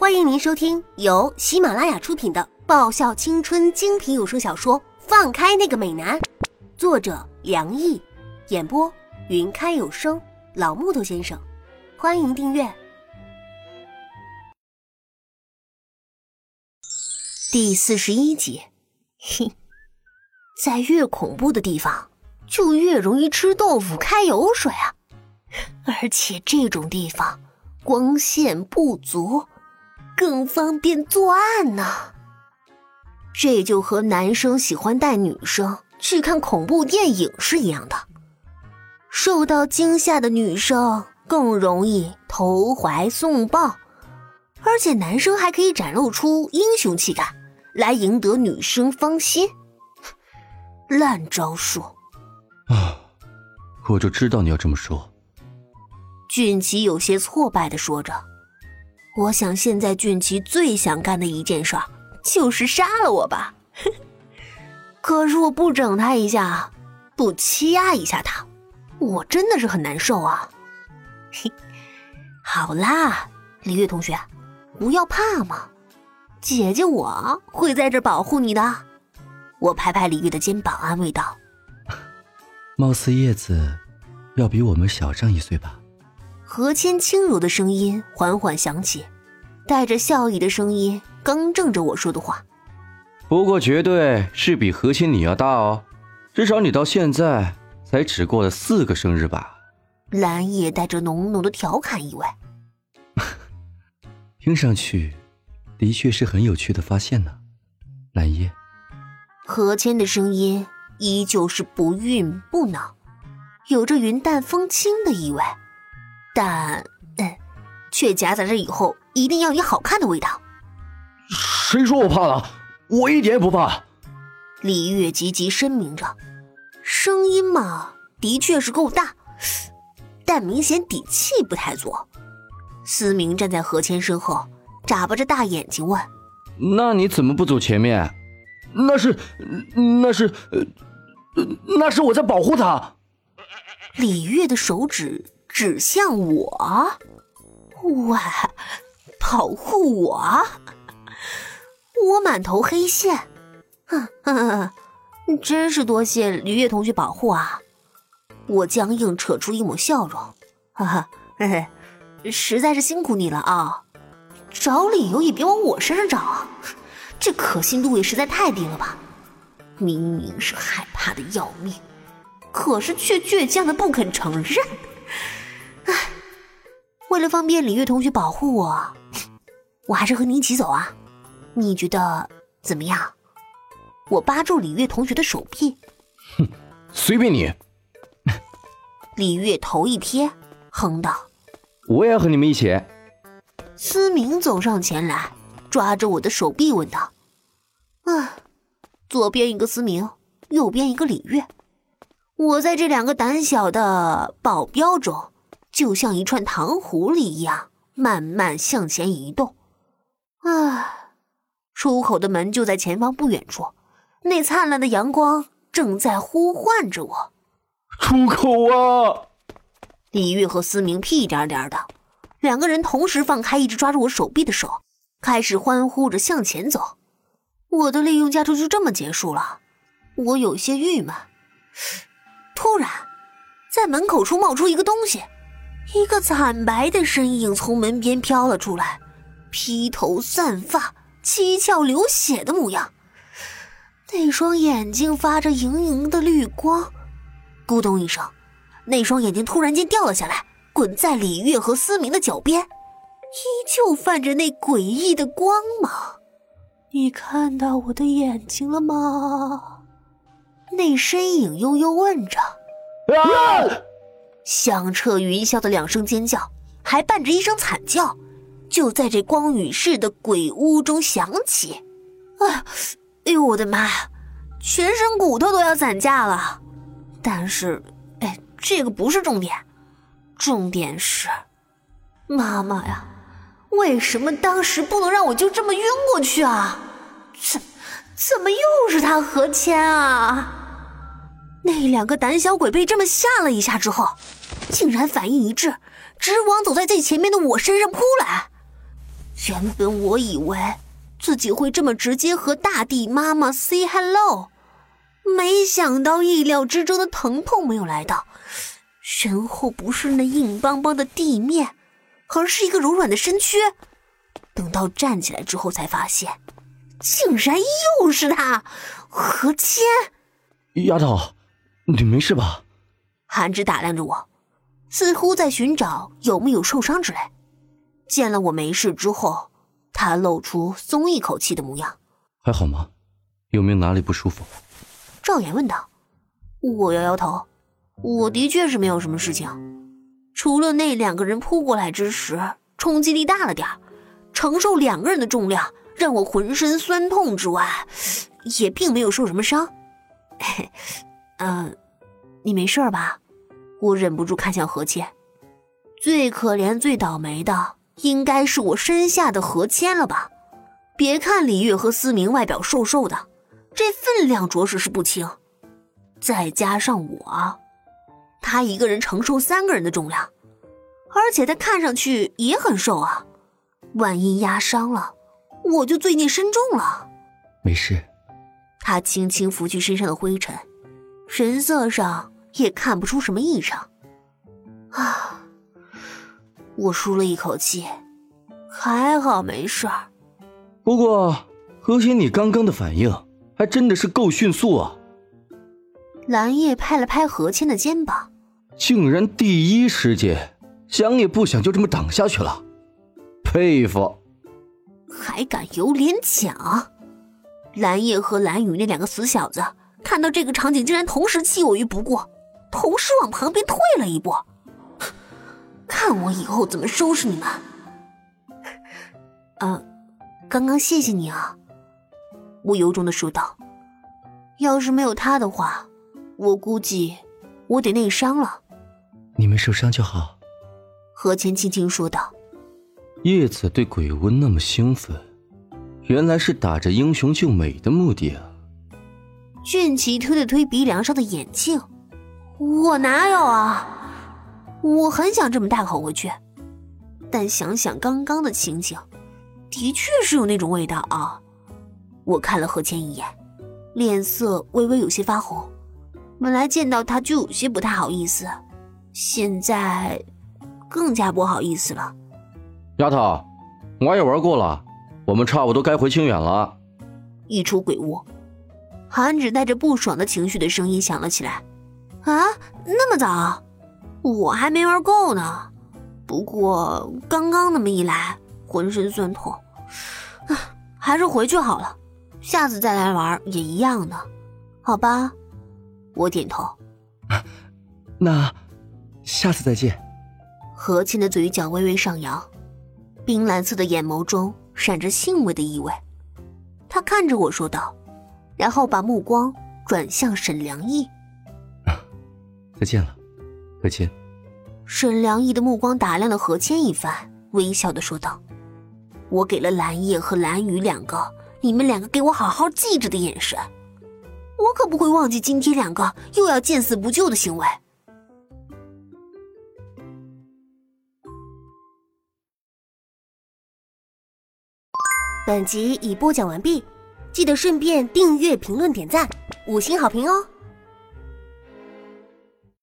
欢迎您收听由喜马拉雅出品的爆笑青春精品有声小说《放开那个美男》，作者梁毅，演播云开有声老木头先生。欢迎订阅第四十一集。嘿，在越恐怖的地方，就越容易吃豆腐开油水啊！而且这种地方光线不足。更方便作案呢。这就和男生喜欢带女生去看恐怖电影是一样的。受到惊吓的女生更容易投怀送抱，而且男生还可以展露出英雄气概，来赢得女生芳心。烂招数！啊，我就知道你要这么说。俊奇有些挫败的说着。我想，现在俊奇最想干的一件事就是杀了我吧。可是我不整他一下，不欺压一下他，我真的是很难受啊。嘿，好啦，李月同学，不要怕嘛，姐姐我会在这保护你的。我拍拍李月的肩膀，安慰道：“貌似叶子要比我们小上一岁吧。”何谦轻柔的声音缓缓响起，带着笑意的声音更正着我说的话。不过，绝对是比何谦你要大哦，至少你到现在才只过了四个生日吧？蓝叶带着浓浓的调侃意味。听上去，的确是很有趣的发现呢，蓝叶。何谦的声音依旧是不愠不恼，有着云淡风轻的意味。但，嗯，却夹杂着以后一定要你好看的味道。谁说我怕了？我一点也不怕。李月急急声明着，声音嘛，的确是够大，但明显底气不太足。思明站在何谦身后，眨巴着大眼睛问：“那你怎么不走前面？那是，那是，呃，那是我在保护他。”李月的手指。指向我，哇，保护我！我满头黑线，哼，真是多谢李月同学保护啊！我僵硬扯出一抹笑容，哈哈，嘿，实在是辛苦你了啊！找理由也别往我身上找啊，这可信度也实在太低了吧？明明是害怕的要命，可是却倔强的不肯承认。为了方便李月同学保护我，我还是和你一起走啊！你觉得怎么样？我扒住李月同学的手臂，哼，随便你。李月头一贴，哼道：“我也要和你们一起。”思明走上前来，抓着我的手臂问道：“啊，左边一个思明，右边一个李月，我在这两个胆小的保镖中。”就像一串糖葫芦一样，慢慢向前移动。啊，出口的门就在前方不远处，那灿烂的阳光正在呼唤着我。出口啊！李玉和思明屁颠颠的，两个人同时放开一直抓住我手臂的手，开始欢呼着向前走。我的利用价值就这么结束了，我有些郁闷。突然，在门口处冒出一个东西。一个惨白的身影从门边飘了出来，披头散发、七窍流血的模样。那双眼睛发着莹莹的绿光，咕咚一声，那双眼睛突然间掉了下来，滚在李月和思明的脚边，依旧泛着那诡异的光芒。你看到我的眼睛了吗？那身影悠悠问着。响彻云霄的两声尖叫，还伴着一声惨叫，就在这光与世的鬼屋中响起。啊！哎呦，我的妈呀，全身骨头都要散架了。但是，哎，这个不是重点，重点是，妈妈呀，为什么当时不能让我就这么晕过去啊？怎，怎么又是他何谦啊？那两个胆小鬼被这么吓了一下之后，竟然反应一致，直往走在最前面的我身上扑来。原本我以为自己会这么直接和大地妈妈 say hello，没想到意料之中的疼痛没有来到，身后不是那硬邦邦的地面，而是一个柔软的身躯。等到站起来之后，才发现，竟然又是他，何谦。丫头，你没事吧？韩之打量着我，似乎在寻找有没有受伤之类。见了我没事之后，他露出松一口气的模样。还好吗？有没有哪里不舒服？赵岩问道。我摇摇头，我的确是没有什么事情，除了那两个人扑过来之时冲击力大了点承受两个人的重量让我浑身酸痛之外，也并没有受什么伤。嗯，你没事吧？我忍不住看向何谦，最可怜、最倒霉的。应该是我身下的何谦了吧？别看李月和思明外表瘦瘦的，这分量着实是不轻。再加上我，他一个人承受三个人的重量，而且他看上去也很瘦啊。万一压伤了，我就罪孽深重了。没事。他轻轻拂去身上的灰尘，神色上也看不出什么异常。啊。我舒了一口气，还好没事儿。不过，何心，你刚刚的反应还真的是够迅速啊！蓝叶拍了拍何谦的肩膀，竟然第一时间想也不想就这么挡下去了，佩服！还敢有脸讲？蓝叶和蓝雨那两个死小子看到这个场景，竟然同时弃我于不顾，同时往旁边退了一步。看我以后怎么收拾你们！啊，刚刚谢谢你啊，我由衷的说道。要是没有他的话，我估计我得内伤了。你没受伤就好。何谦轻轻说道。叶子对鬼屋那么兴奋，原来是打着英雄救美的目的啊。俊奇推了推鼻梁上的眼镜，我哪有啊？我很想这么大口回去，但想想刚刚的情景，的确是有那种味道啊！我看了何谦一眼，脸色微微有些发红。本来见到他就有些不太好意思，现在更加不好意思了。丫头，玩也玩过了，我们差不多该回清远了。一出鬼屋，韩芷带着不爽的情绪的声音响了起来：“啊，那么早？”我还没玩够呢，不过刚刚那么一来，浑身酸痛，啊还是回去好了，下次再来玩也一样的，好吧？我点头。那下次再见。何倩的嘴角微微上扬，冰蓝色的眼眸中闪着欣慰的意味，她看着我说道，然后把目光转向沈良义。再见了。何谦，沈良义的目光打量了何谦一番，微笑的说道：“我给了蓝叶和蓝雨两个，你们两个给我好好记着的眼神，我可不会忘记今天两个又要见死不救的行为。”本集已播讲完毕，记得顺便订阅、评论、点赞、五星好评哦！